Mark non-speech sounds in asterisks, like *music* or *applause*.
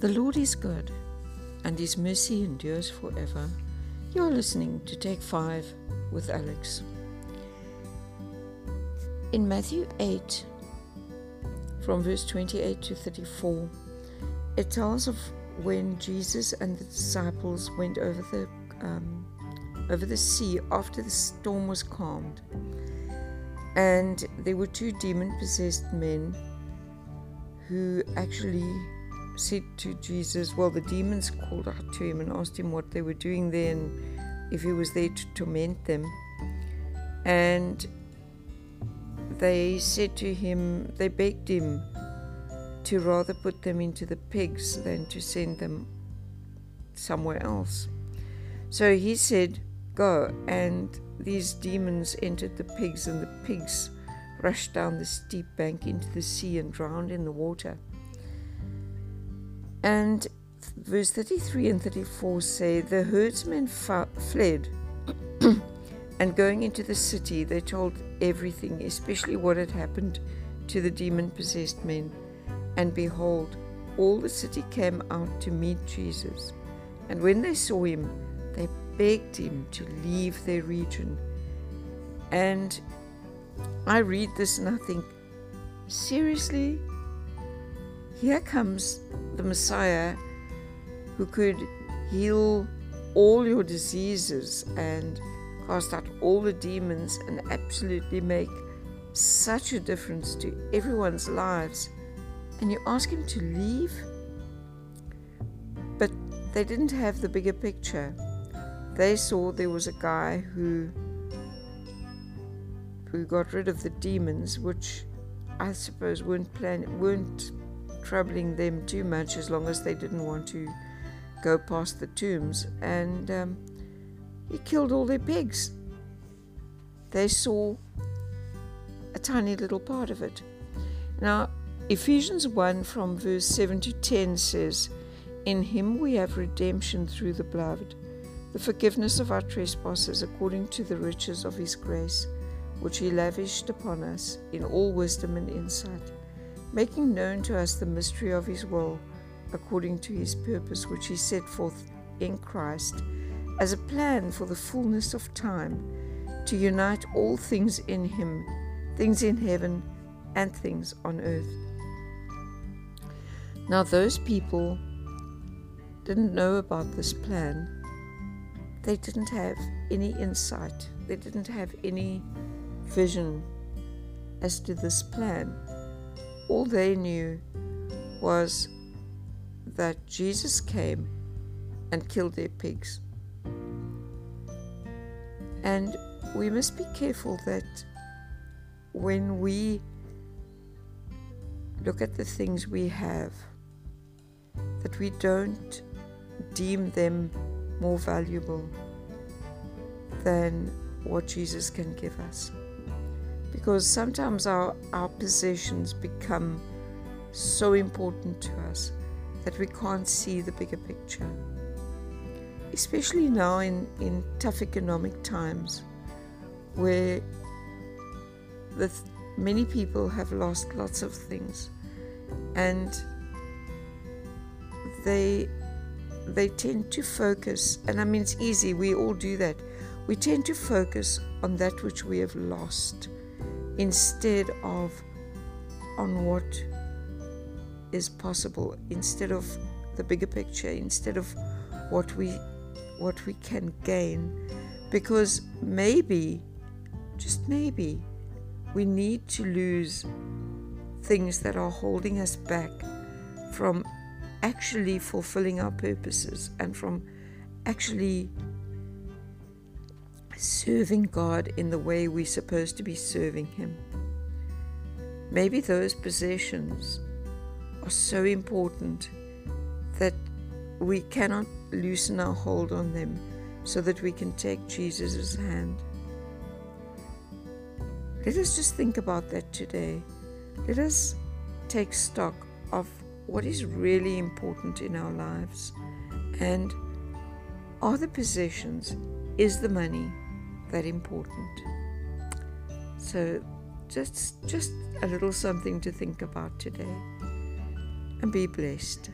The Lord is good, and His mercy endures forever. You're listening to Take 5 with Alex. In Matthew 8, from verse 28 to 34, it tells of when Jesus and the disciples went over the um, over the sea after the storm was calmed, and there were two demon-possessed men who actually said to Jesus, well, the demons called out to him and asked him what they were doing there and if he was there to torment them. And they said to him, they begged him to rather put them into the pigs than to send them somewhere else. So he said, Go. And these demons entered the pigs, and the pigs rushed down the steep bank into the sea and drowned in the water. And verse 33 and 34 say, The herdsmen fa- fled, *clears throat* and going into the city, they told everything, especially what had happened to the demon possessed men. And behold, all the city came out to meet Jesus. And when they saw him, they begged him to leave their region. And I read this and I think, seriously? Here comes the Messiah who could heal all your diseases and cast out all the demons and absolutely make such a difference to everyone's lives. And you ask him to leave? But they didn't have the bigger picture. They saw there was a guy who who got rid of the demons, which I suppose weren't plan- weren't troubling them too much as long as they didn't want to go past the tombs. And um, he killed all their pigs. They saw a tiny little part of it. Now, Ephesians 1 from verse 7 to 10 says, In him we have redemption through the blood, the forgiveness of our trespasses according to the riches of his grace which he lavished upon us in all wisdom and insight, making known to us the mystery of his will, according to his purpose, which he set forth in Christ, as a plan for the fullness of time, to unite all things in him, things in heaven and things on earth. Now, those people didn't know about this plan. They didn't have any insight. They didn't have any vision as to this plan. All they knew was that Jesus came and killed their pigs. And we must be careful that when we look at the things we have, that we don't deem them more valuable than what Jesus can give us because sometimes our, our possessions become so important to us that we can't see the bigger picture. Especially now in, in tough economic times where the th- many people have lost lots of things and they they tend to focus and I mean it's easy we all do that we tend to focus on that which we have lost instead of on what is possible instead of the bigger picture instead of what we what we can gain. Because maybe just maybe we need to lose things that are holding us back from actually fulfilling our purposes and from actually serving God in the way we're supposed to be serving Him. Maybe those possessions are so important that we cannot loosen our hold on them so that we can take Jesus' hand. Let us just think about that today. Let us take stock of what is really important in our lives and are the possessions, is the money, that important. So just just a little something to think about today. And be blessed.